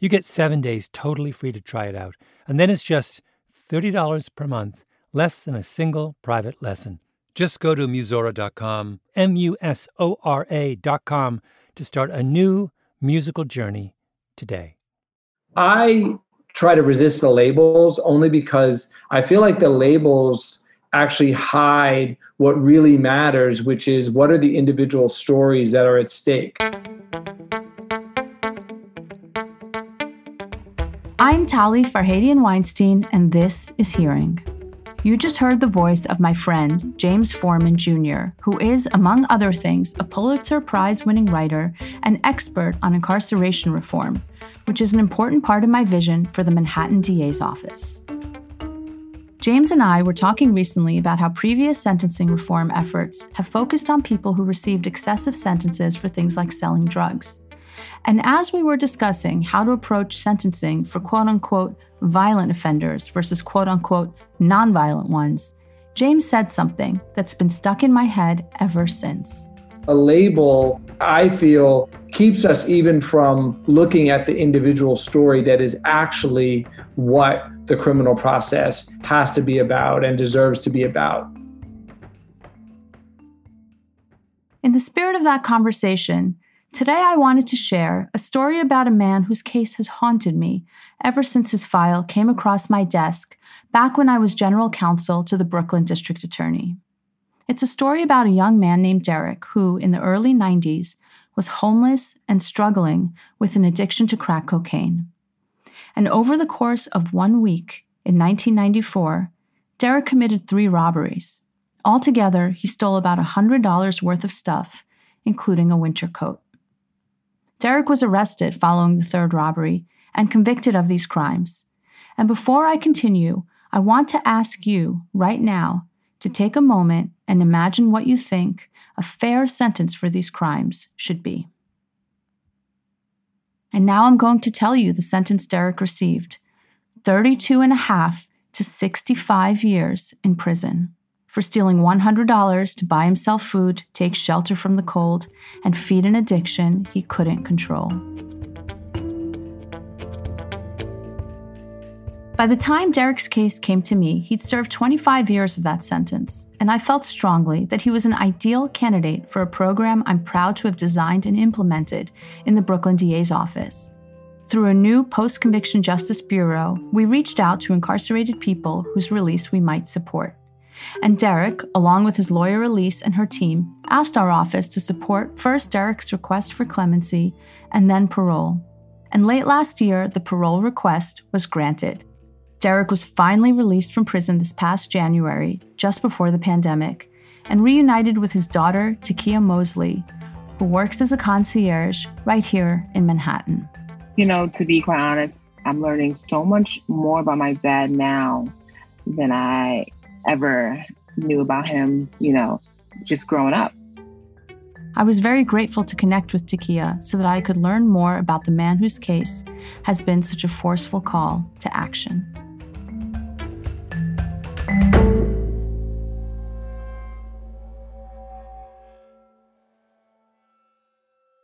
You get seven days totally free to try it out, and then it's just $30 per month, less than a single private lesson. Just go to Musora.com, M U S O R A.com, to start a new musical journey today. I try to resist the labels only because I feel like the labels actually hide what really matters, which is what are the individual stories that are at stake. I'm Tali Farhadian Weinstein, and this is Hearing. You just heard the voice of my friend, James Forman Jr., who is, among other things, a Pulitzer Prize winning writer and expert on incarceration reform, which is an important part of my vision for the Manhattan DA's office. James and I were talking recently about how previous sentencing reform efforts have focused on people who received excessive sentences for things like selling drugs. And as we were discussing how to approach sentencing for quote unquote violent offenders versus quote unquote nonviolent ones, James said something that's been stuck in my head ever since. A label, I feel, keeps us even from looking at the individual story that is actually what the criminal process has to be about and deserves to be about. In the spirit of that conversation, Today, I wanted to share a story about a man whose case has haunted me ever since his file came across my desk back when I was general counsel to the Brooklyn District Attorney. It's a story about a young man named Derek who, in the early 90s, was homeless and struggling with an addiction to crack cocaine. And over the course of one week in 1994, Derek committed three robberies. Altogether, he stole about $100 worth of stuff, including a winter coat. Derek was arrested following the third robbery and convicted of these crimes. And before I continue, I want to ask you right now to take a moment and imagine what you think a fair sentence for these crimes should be. And now I'm going to tell you the sentence Derek received 32 and a half to 65 years in prison for stealing $100 to buy himself food, take shelter from the cold, and feed an addiction he couldn't control. By the time Derek's case came to me, he'd served 25 years of that sentence, and I felt strongly that he was an ideal candidate for a program I'm proud to have designed and implemented in the Brooklyn DA's office. Through a new post conviction justice bureau, we reached out to incarcerated people whose release we might support. And Derek, along with his lawyer Elise and her team, asked our office to support first Derek's request for clemency and then parole. And late last year, the parole request was granted. Derek was finally released from prison this past January, just before the pandemic, and reunited with his daughter, Takia Mosley, who works as a concierge right here in Manhattan. You know, to be quite honest, I'm learning so much more about my dad now than I ever knew about him, you know, just growing up. I was very grateful to connect with Takia so that I could learn more about the man whose case has been such a forceful call to action.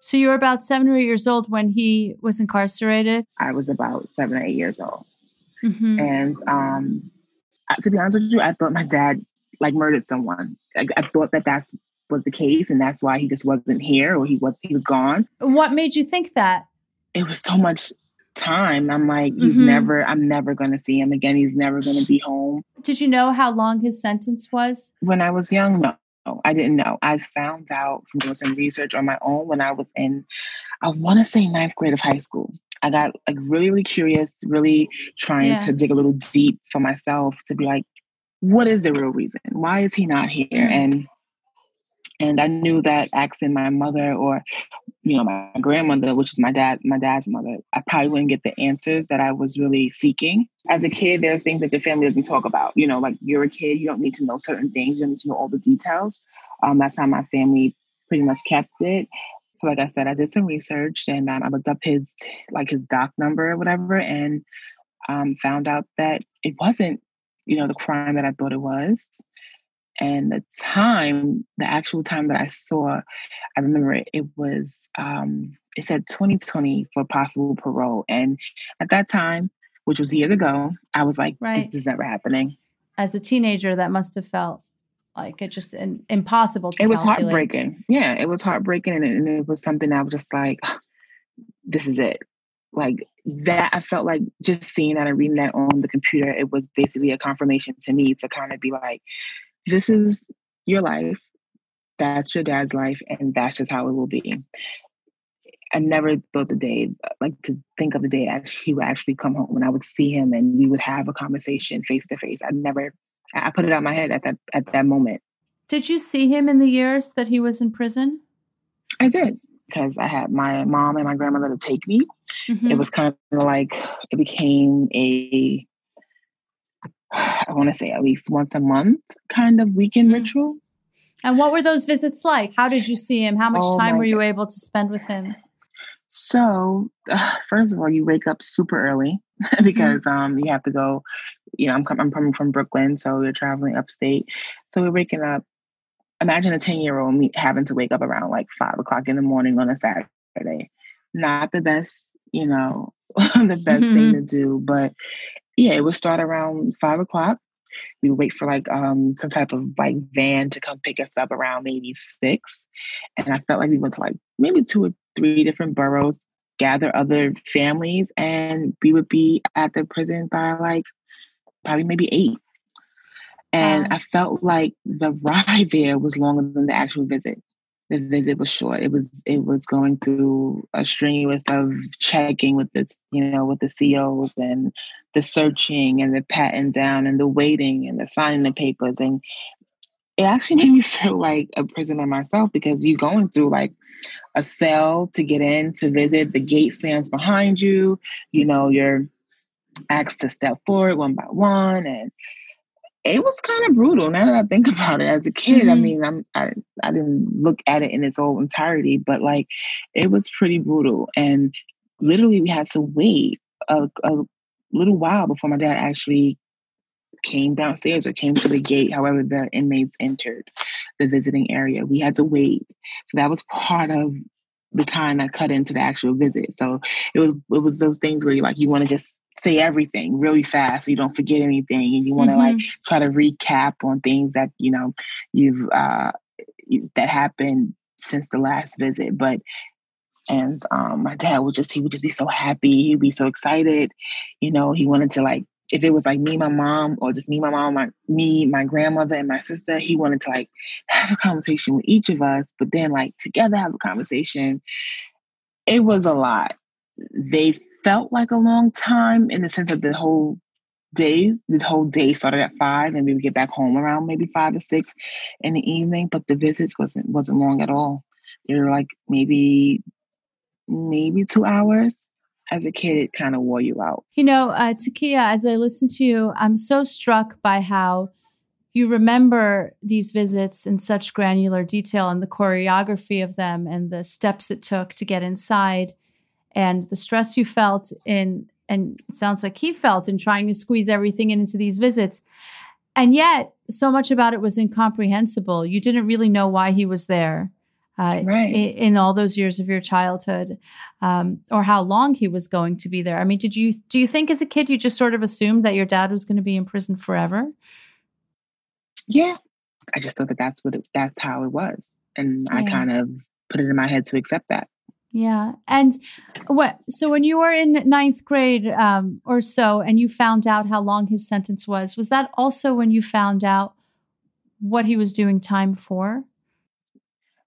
So you were about seven or eight years old when he was incarcerated? I was about seven or eight years old. Mm-hmm. And um, to be honest with you, I thought my dad like murdered someone. I, I thought that that was the case, and that's why he just wasn't here or he was he was gone. What made you think that? It was so much time. I'm like, he's mm-hmm. never. I'm never going to see him again. He's never going to be home. Did you know how long his sentence was? When I was young, no. I didn't know. I found out from doing some research on my own when I was in, I want to say ninth grade of high school. I got like really, really curious, really trying yeah. to dig a little deep for myself to be like, what is the real reason? Why is he not here? Mm-hmm. And and I knew that asking my mother or you know my grandmother, which is my dad, my dad's mother, I probably wouldn't get the answers that I was really seeking. As a kid, there's things that the family doesn't talk about. You know, like you're a kid, you don't need to know certain things, you don't need to know all the details. Um, that's how my family pretty much kept it. So, like I said, I did some research and um, I looked up his like his doc number or whatever, and um, found out that it wasn't, you know, the crime that I thought it was. And the time, the actual time that I saw, I remember it, it was um, it said 2020 for possible parole, and at that time, which was years ago, I was like, right. "This is never happening." As a teenager, that must have felt like it just an, impossible to it was calculate. heartbreaking yeah it was heartbreaking and it, and it was something i was just like this is it like that i felt like just seeing that and reading that on the computer it was basically a confirmation to me to kind of be like this is your life that's your dad's life and that's just how it will be I never thought the day, like to think of the day actually, he would actually come home and I would see him and we would have a conversation face to face. I never I put it out my head at that at that moment. Did you see him in the years that he was in prison? I did because I had my mom and my grandmother to take me. Mm-hmm. It was kind of like it became a I want to say at least once a month kind of weekend mm-hmm. ritual. And what were those visits like? How did you see him? How much oh time were you God. able to spend with him? So, uh, first of all, you wake up super early because mm-hmm. um, you have to go you know, I'm, I'm coming from Brooklyn, so we're traveling upstate. So we're waking up. Imagine a 10 year old having to wake up around like five o'clock in the morning on a Saturday. Not the best, you know, the best mm-hmm. thing to do, but yeah, it would start around five o'clock. We would wait for like um some type of like van to come pick us up around maybe six. And I felt like we went to like maybe two or three different boroughs, gather other families, and we would be at the prison by like probably maybe eight. And I felt like the ride there was longer than the actual visit. The visit was short. It was it was going through a strenuous of checking with the you know with the COs and the searching and the patting down and the waiting and the signing the papers and it actually made me feel like a prisoner myself because you're going through like a cell to get in to visit. The gate stands behind you. You know, you're asked to step forward one by one and it was kind of brutal now that I think about it as a kid. Mm-hmm. I mean, I'm I, I didn't look at it in its whole entirety, but like it was pretty brutal. And literally we had to wait a, a little while before my dad actually came downstairs or came to the gate, however the inmates entered the visiting area. We had to wait. So that was part of the time that cut into the actual visit. So it was it was those things where you like you want to just say everything really fast so you don't forget anything and you want to mm-hmm. like try to recap on things that you know you've uh you, that happened since the last visit but and um my dad would just he would just be so happy he'd be so excited you know he wanted to like if it was like me my mom or just me my mom my me my grandmother and my sister he wanted to like have a conversation with each of us but then like together have a conversation it was a lot they felt like a long time in the sense of the whole day. The whole day started at five, and we would get back home around maybe five or six in the evening. But the visits wasn't wasn't long at all. They were like maybe maybe two hours. As a kid, it kind of wore you out. You know, uh, Takia, as I listen to you, I'm so struck by how you remember these visits in such granular detail and the choreography of them and the steps it took to get inside and the stress you felt in and it sounds like he felt in trying to squeeze everything into these visits. And yet so much about it was incomprehensible. You didn't really know why he was there uh, right. in, in, all those years of your childhood um, or how long he was going to be there i mean did you do you think as a kid you just sort of assumed that your dad was going to be in prison forever yeah, I just thought that that's what it, that's how it was, and yeah. I kind of put it in my head to accept that. Yeah, and what? So when you were in ninth grade um, or so, and you found out how long his sentence was, was that also when you found out what he was doing time for?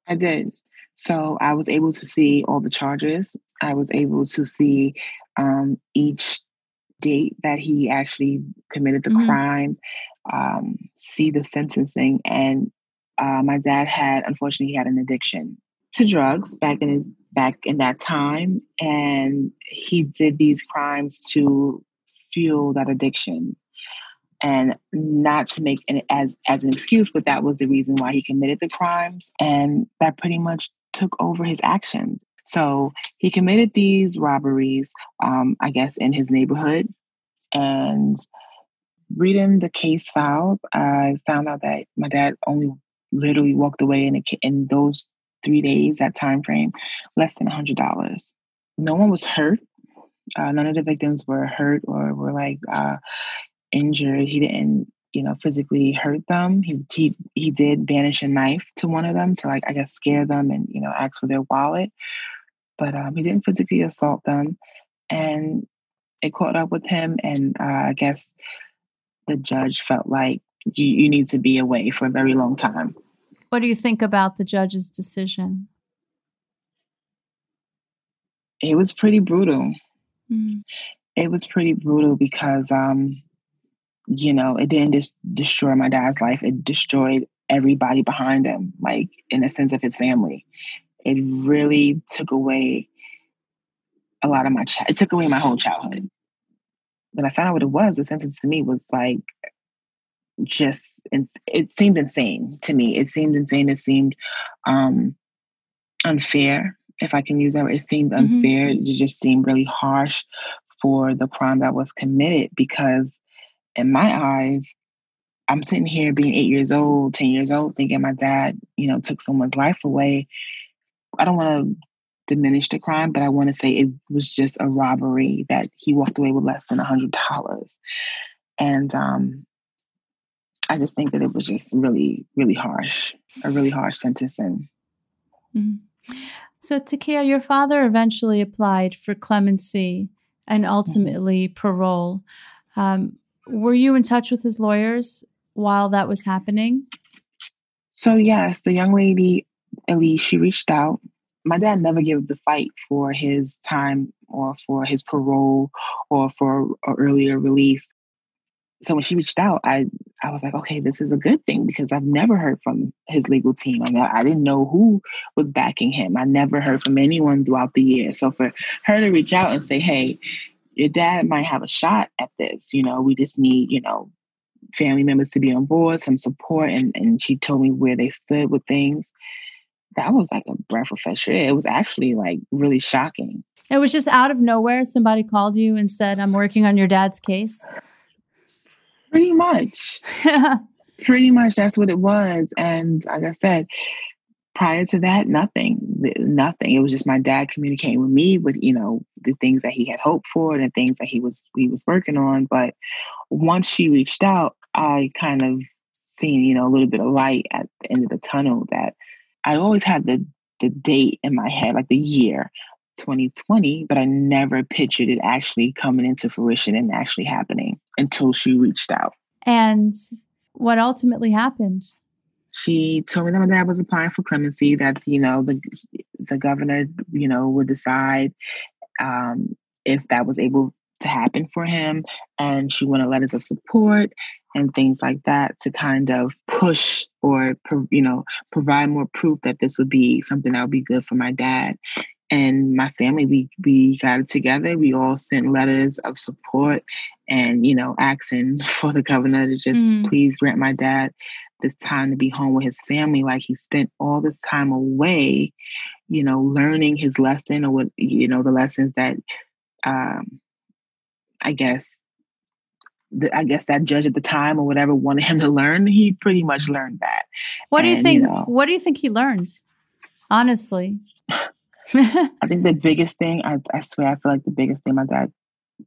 I did. So I was able to see all the charges. I was able to see um, each date that he actually committed the mm-hmm. crime um, see the sentencing. And uh, my dad had, unfortunately, he had an addiction to drugs back in his back in that time, and he did these crimes to fuel that addiction. And not to make it as as an excuse, but that was the reason why he committed the crimes, and that pretty much took over his actions. So he committed these robberies, um, I guess, in his neighborhood, and reading the case files, I found out that my dad only literally walked away in, a, in those three days, that time frame, less than a hundred dollars. No one was hurt. Uh, none of the victims were hurt or were like uh, injured. He didn't, you know, physically hurt them. He he he did banish a knife to one of them to like I guess scare them and you know ask for their wallet, but um, he didn't physically assault them. And it caught up with him, and uh, I guess the judge felt like you, you need to be away for a very long time. What do you think about the judge's decision? It was pretty brutal. Mm. It was pretty brutal because, um, you know, it didn't just destroy my dad's life. It destroyed everybody behind him, like in the sense of his family. It really took away a lot of my. Ch- it took away my whole childhood when I found out what it was, the sentence to me was like just it seemed insane to me. It seemed insane. It seemed um, unfair, if I can use that. It seemed mm-hmm. unfair. Mm-hmm. It just seemed really harsh for the crime that was committed because, in my eyes, I'm sitting here being eight years old, 10 years old, thinking my dad, you know, took someone's life away. I don't want to diminish the crime, but I want to say it was just a robbery that he walked away with less than a hundred dollars. And um, I just think that it was just really, really harsh, a really harsh sentencing. Mm-hmm. So, Takia, your father eventually applied for clemency and mm-hmm. ultimately mm-hmm. parole. Um, were you in touch with his lawyers while that was happening? So, yes, the young lady, Elise, she reached out my dad never gave the fight for his time or for his parole or for earlier release. So when she reached out, I I was like, okay, this is a good thing because I've never heard from his legal team. I mean, I didn't know who was backing him. I never heard from anyone throughout the year. So for her to reach out and say, hey, your dad might have a shot at this. You know, we just need, you know, family members to be on board, some support. And, and she told me where they stood with things that was like a breath of fresh air. It was actually like really shocking. It was just out of nowhere. Somebody called you and said, I'm working on your dad's case. Pretty much. Pretty much that's what it was. And like I said, prior to that, nothing, nothing. It was just my dad communicating with me with, you know, the things that he had hoped for and the things that he was he was working on. But once she reached out, I kind of seen, you know, a little bit of light at the end of the tunnel that I always had the the date in my head, like the year 2020, but I never pictured it actually coming into fruition and actually happening until she reached out. And what ultimately happened? She told me that my dad was applying for clemency, that, you know, the the governor, you know, would decide um, if that was able to happen for him. And she wanted letters of support and things like that to kind of push or you know provide more proof that this would be something that would be good for my dad and my family we we got it together we all sent letters of support and you know asking for the governor to just mm. please grant my dad this time to be home with his family like he spent all this time away you know learning his lesson or what you know the lessons that um i guess the, I guess that judge at the time or whatever wanted him to learn, he pretty much learned that. What do you think? You know, what do you think he learned? Honestly, I think the biggest thing, I, I swear, I feel like the biggest thing my dad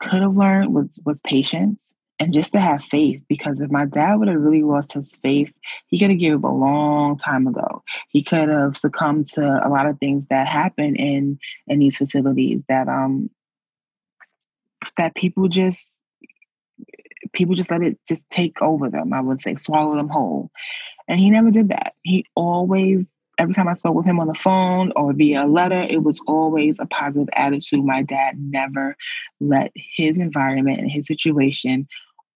could have learned was was patience and just to have faith. Because if my dad would have really lost his faith, he could have given up a long time ago. He could have succumbed to a lot of things that happen in in these facilities that um that people just people just let it just take over them. I would say swallow them whole, and he never did that. He always every time I spoke with him on the phone or via a letter, it was always a positive attitude. My dad never let his environment and his situation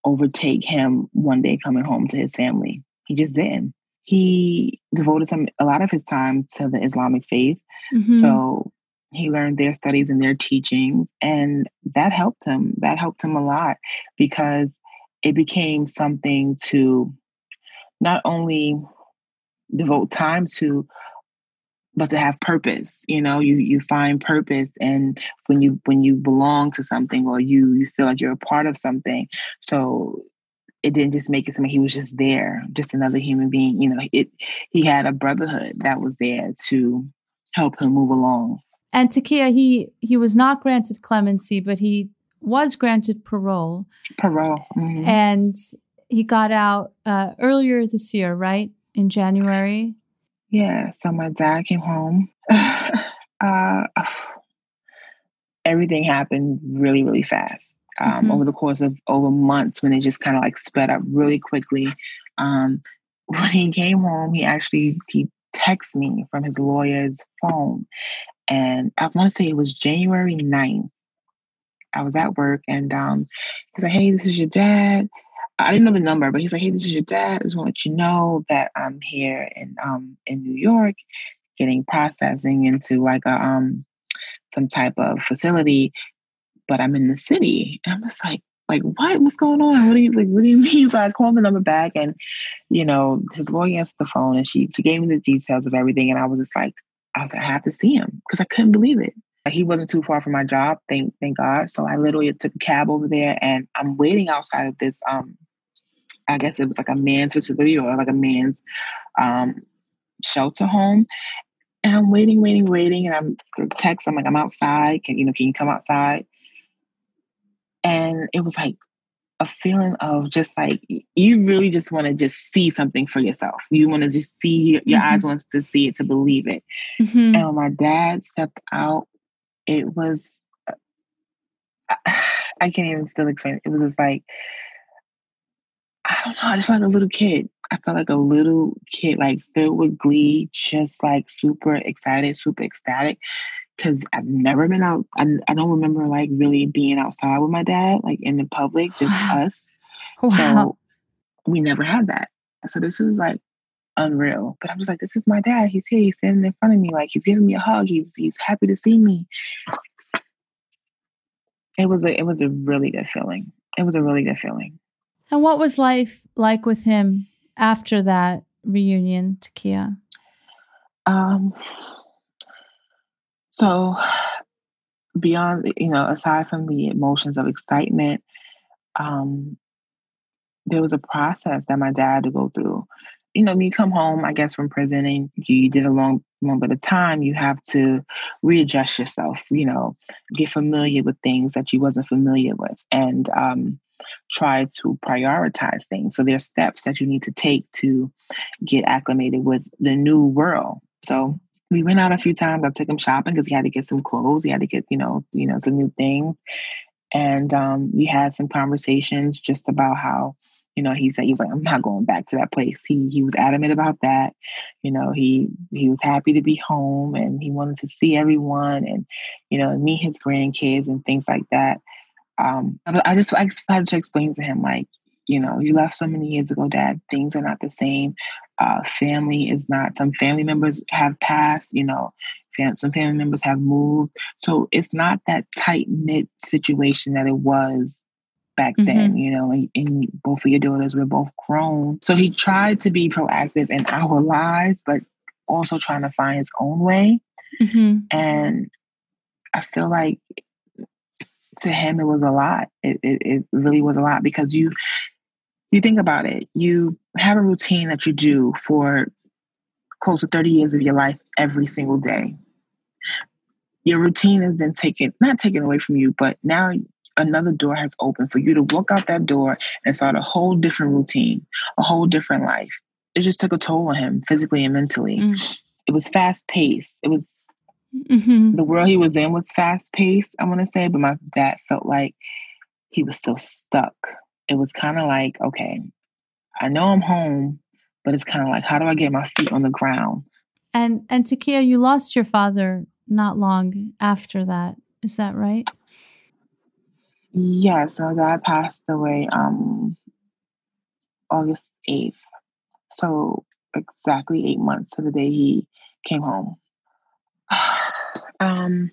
overtake him one day coming home to his family. He just didn't. He devoted some a lot of his time to the Islamic faith. Mm-hmm. So he learned their studies and their teachings and that helped him. That helped him a lot because it became something to not only devote time to but to have purpose you know you you find purpose and when you when you belong to something or you you feel like you're a part of something. So it didn't just make it something he was just there just another human being you know it he had a brotherhood that was there to help him move along. And Takia, he he was not granted clemency but he was granted parole. Parole mm-hmm. and he got out uh, earlier this year right? In January? Yeah. So my dad came home. uh, everything happened really, really fast. Um, mm-hmm. Over the course of over months, when it just kind of like sped up really quickly. Um, when he came home, he actually he texted me from his lawyer's phone, and I want to say it was January 9th. I was at work, and um, he's like, "Hey, this is your dad. I didn't know the number, but he's like, "Hey, this is your dad. I just want to let you know that I'm here in um in New York, getting processing into like a um some type of facility, but I'm in the city." And I'm just like, like what? What's going on? What do you like? What do you mean? So I called the number back, and you know, his lawyer answered the phone, and she, she gave me the details of everything, and I was just like, I was like, I have to see him because I couldn't believe it. He wasn't too far from my job, thank thank God. So I literally took a cab over there, and I'm waiting outside of this um I guess it was like a man's facility or like a man's um, shelter home. And I'm waiting, waiting, waiting, and I'm text. I'm like, I'm outside. Can you know? Can you come outside? And it was like a feeling of just like you really just want to just see something for yourself. You want to just see your, mm-hmm. eyes wants to see it to believe it. Mm-hmm. And when my dad stepped out, it was uh, I can't even still explain. It, it was just like I don't know. I just felt like a little kid. I felt like a little kid, like filled with glee, just like super excited, super ecstatic. Cause I've never been out. I, I don't remember like really being outside with my dad, like in the public, just wow. us. Wow. So we never had that. So this is like unreal. But I was like, this is my dad. He's here. He's standing in front of me. Like he's giving me a hug. He's he's happy to see me. It was a it was a really good feeling. It was a really good feeling. And what was life like with him after that reunion, Takia? Um, so beyond, you know, aside from the emotions of excitement, um, there was a process that my dad had to go through. You know, when you come home, I guess, from prison and you did a long, long bit of time, you have to readjust yourself, you know, get familiar with things that you wasn't familiar with. And um, try to prioritize things. So there's steps that you need to take to get acclimated with the new world. So we went out a few times. I took him shopping because he had to get some clothes. He had to get, you know, you know, some new things. And um, we had some conversations just about how, you know, he said he was like, I'm not going back to that place. He he was adamant about that. You know, he he was happy to be home and he wanted to see everyone and, you know, meet his grandkids and things like that um, I just I just had to explain to him like, you know, you left so many years ago, Dad. Things are not the same. Uh, family is not. Some family members have passed. You know, fam- some family members have moved. So it's not that tight knit situation that it was back mm-hmm. then, you know, and, and, both of your daughters were both grown. So he tried to be proactive in our lives, but also trying to find his own way. Mm-hmm. And I feel like to him it was a lot. It, it, it really was a lot because you you think about it, you have a routine that you do for close to 30 years of your life every single day. Your routine is then taken, not taken away from you, but now another door has opened for you to walk out that door and start a whole different routine, a whole different life. It just took a toll on him physically and mentally. Mm. It was fast paced. It was mm-hmm. the world he was in was fast paced, I want to say, but my dad felt like he was still stuck. It was kind of like, okay, I know I'm home, but it's kind of like, how do I get my feet on the ground? And and Takia, you lost your father not long after that. Is that right? Yeah, so dad passed away um August 8th. So exactly eight months to the day he came home. um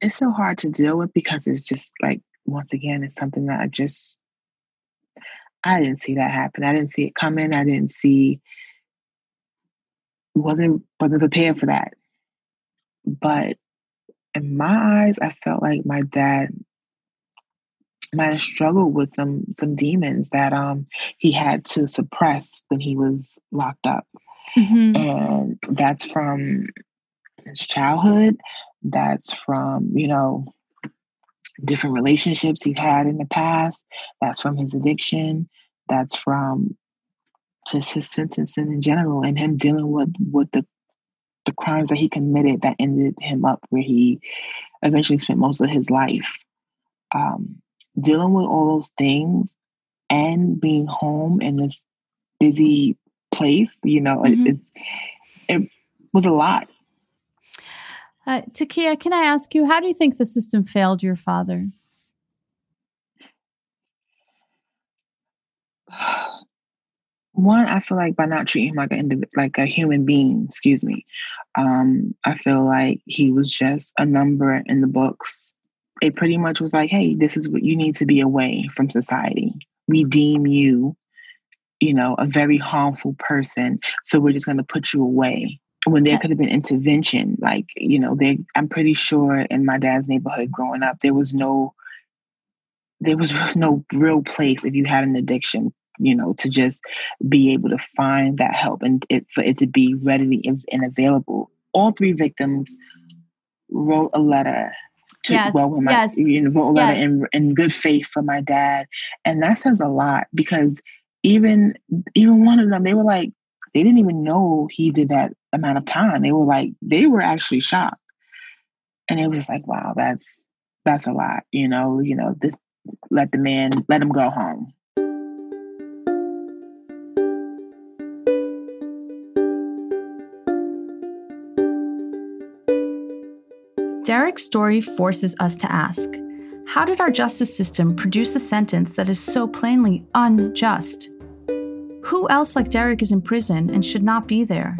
it's so hard to deal with because it's just like once again it's something that I just I didn't see that happen. I didn't see it coming. I didn't see wasn't wasn't prepared for that. But in my eyes, I felt like my dad might have struggled with some some demons that um he had to suppress when he was locked up. Mm-hmm. And that's from his childhood. That's from, you know, different relationships he's had in the past. That's from his addiction. That's from just his sentencing in general and him dealing with with the the crimes that he committed that ended him up where he eventually spent most of his life. Um, dealing with all those things and being home in this busy place, you know, mm-hmm. it, it was a lot. Uh, Takia, can I ask you, how do you think the system failed your father? One i feel like by not treating him like a like a human being excuse me um i feel like he was just a number in the books. It pretty much was like hey this is what you need to be away from society. We deem you you know a very harmful person so we're just going to put you away. When there could have been intervention like you know they i'm pretty sure in my dad's neighborhood growing up there was no there was no real place if you had an addiction you know, to just be able to find that help and it, for it to be readily and available. All three victims wrote a letter to yes, well, my, yes, you know, wrote a letter yes. in, in good faith for my dad, and that says a lot because even even one of them, they were like, they didn't even know he did that amount of time. They were like, they were actually shocked, and it was just like, wow, that's that's a lot, you know, you know, this let the man let him go home Derek's story forces us to ask how did our justice system produce a sentence that is so plainly unjust? Who else like Derek is in prison and should not be there?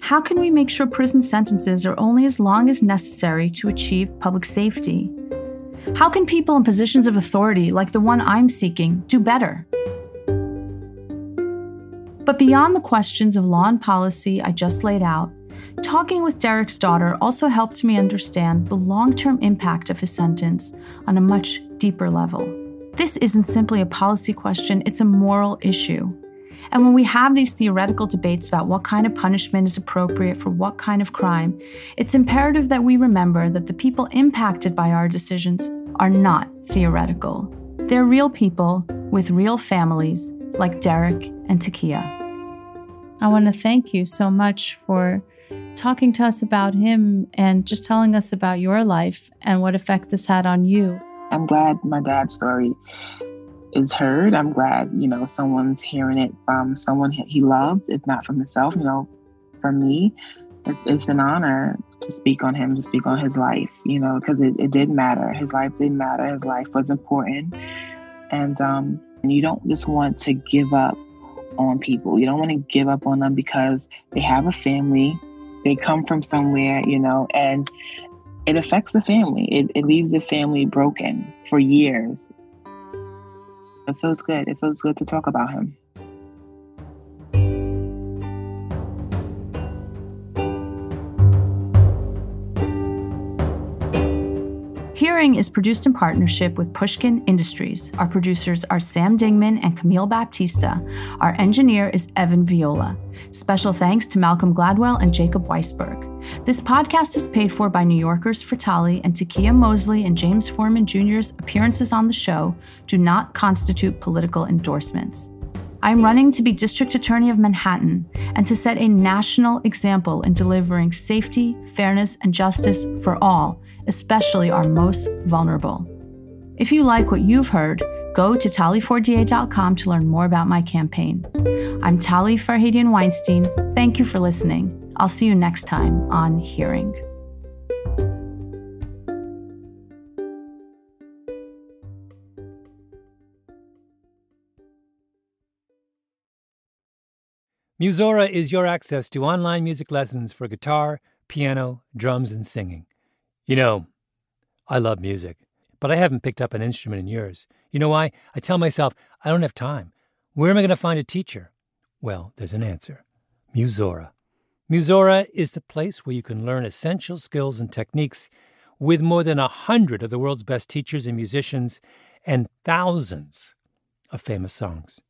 How can we make sure prison sentences are only as long as necessary to achieve public safety? How can people in positions of authority, like the one I'm seeking, do better? But beyond the questions of law and policy I just laid out, Talking with Derek's daughter also helped me understand the long term impact of his sentence on a much deeper level. This isn't simply a policy question, it's a moral issue. And when we have these theoretical debates about what kind of punishment is appropriate for what kind of crime, it's imperative that we remember that the people impacted by our decisions are not theoretical. They're real people with real families like Derek and Takia. I want to thank you so much for talking to us about him and just telling us about your life and what effect this had on you. I'm glad my dad's story is heard. I'm glad, you know, someone's hearing it from someone he loved, if not from himself, you know, for me. It's, it's an honor to speak on him, to speak on his life, you know, because it, it did matter. His life did matter. His life was important. And um, and you don't just want to give up on people. You don't want to give up on them because they have a family, they come from somewhere, you know, and it affects the family. It, it leaves the family broken for years. It feels good. It feels good to talk about him. Is produced in partnership with Pushkin Industries. Our producers are Sam Dingman and Camille Baptista. Our engineer is Evan Viola. Special thanks to Malcolm Gladwell and Jacob Weisberg. This podcast is paid for by New Yorkers for Tali and Takia Mosley and James Forman Jr.'s appearances on the show do not constitute political endorsements. I'm running to be District Attorney of Manhattan and to set a national example in delivering safety, fairness, and justice for all especially our most vulnerable. If you like what you've heard, go to tali4da.com to learn more about my campaign. I'm Tali Farhadian Weinstein. Thank you for listening. I'll see you next time on Hearing. Musora is your access to online music lessons for guitar, piano, drums, and singing. You know, I love music, but I haven't picked up an instrument in years. You know why? I tell myself, I don't have time. Where am I going to find a teacher? Well, there's an answer Musora. Musora is the place where you can learn essential skills and techniques with more than a hundred of the world's best teachers and musicians and thousands of famous songs.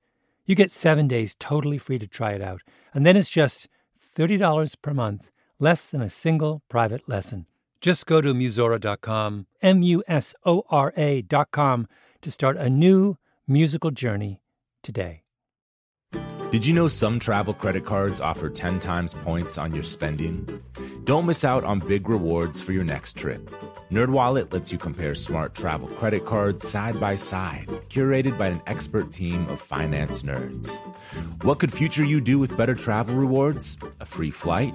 You get seven days totally free to try it out, and then it's just $30 per month, less than a single private lesson. Just go to Musora.com, M U S O R A.com, to start a new musical journey today. Did you know some travel credit cards offer 10 times points on your spending? Don't miss out on big rewards for your next trip. NerdWallet lets you compare smart travel credit cards side by side, curated by an expert team of finance nerds. What could future you do with better travel rewards? A free flight?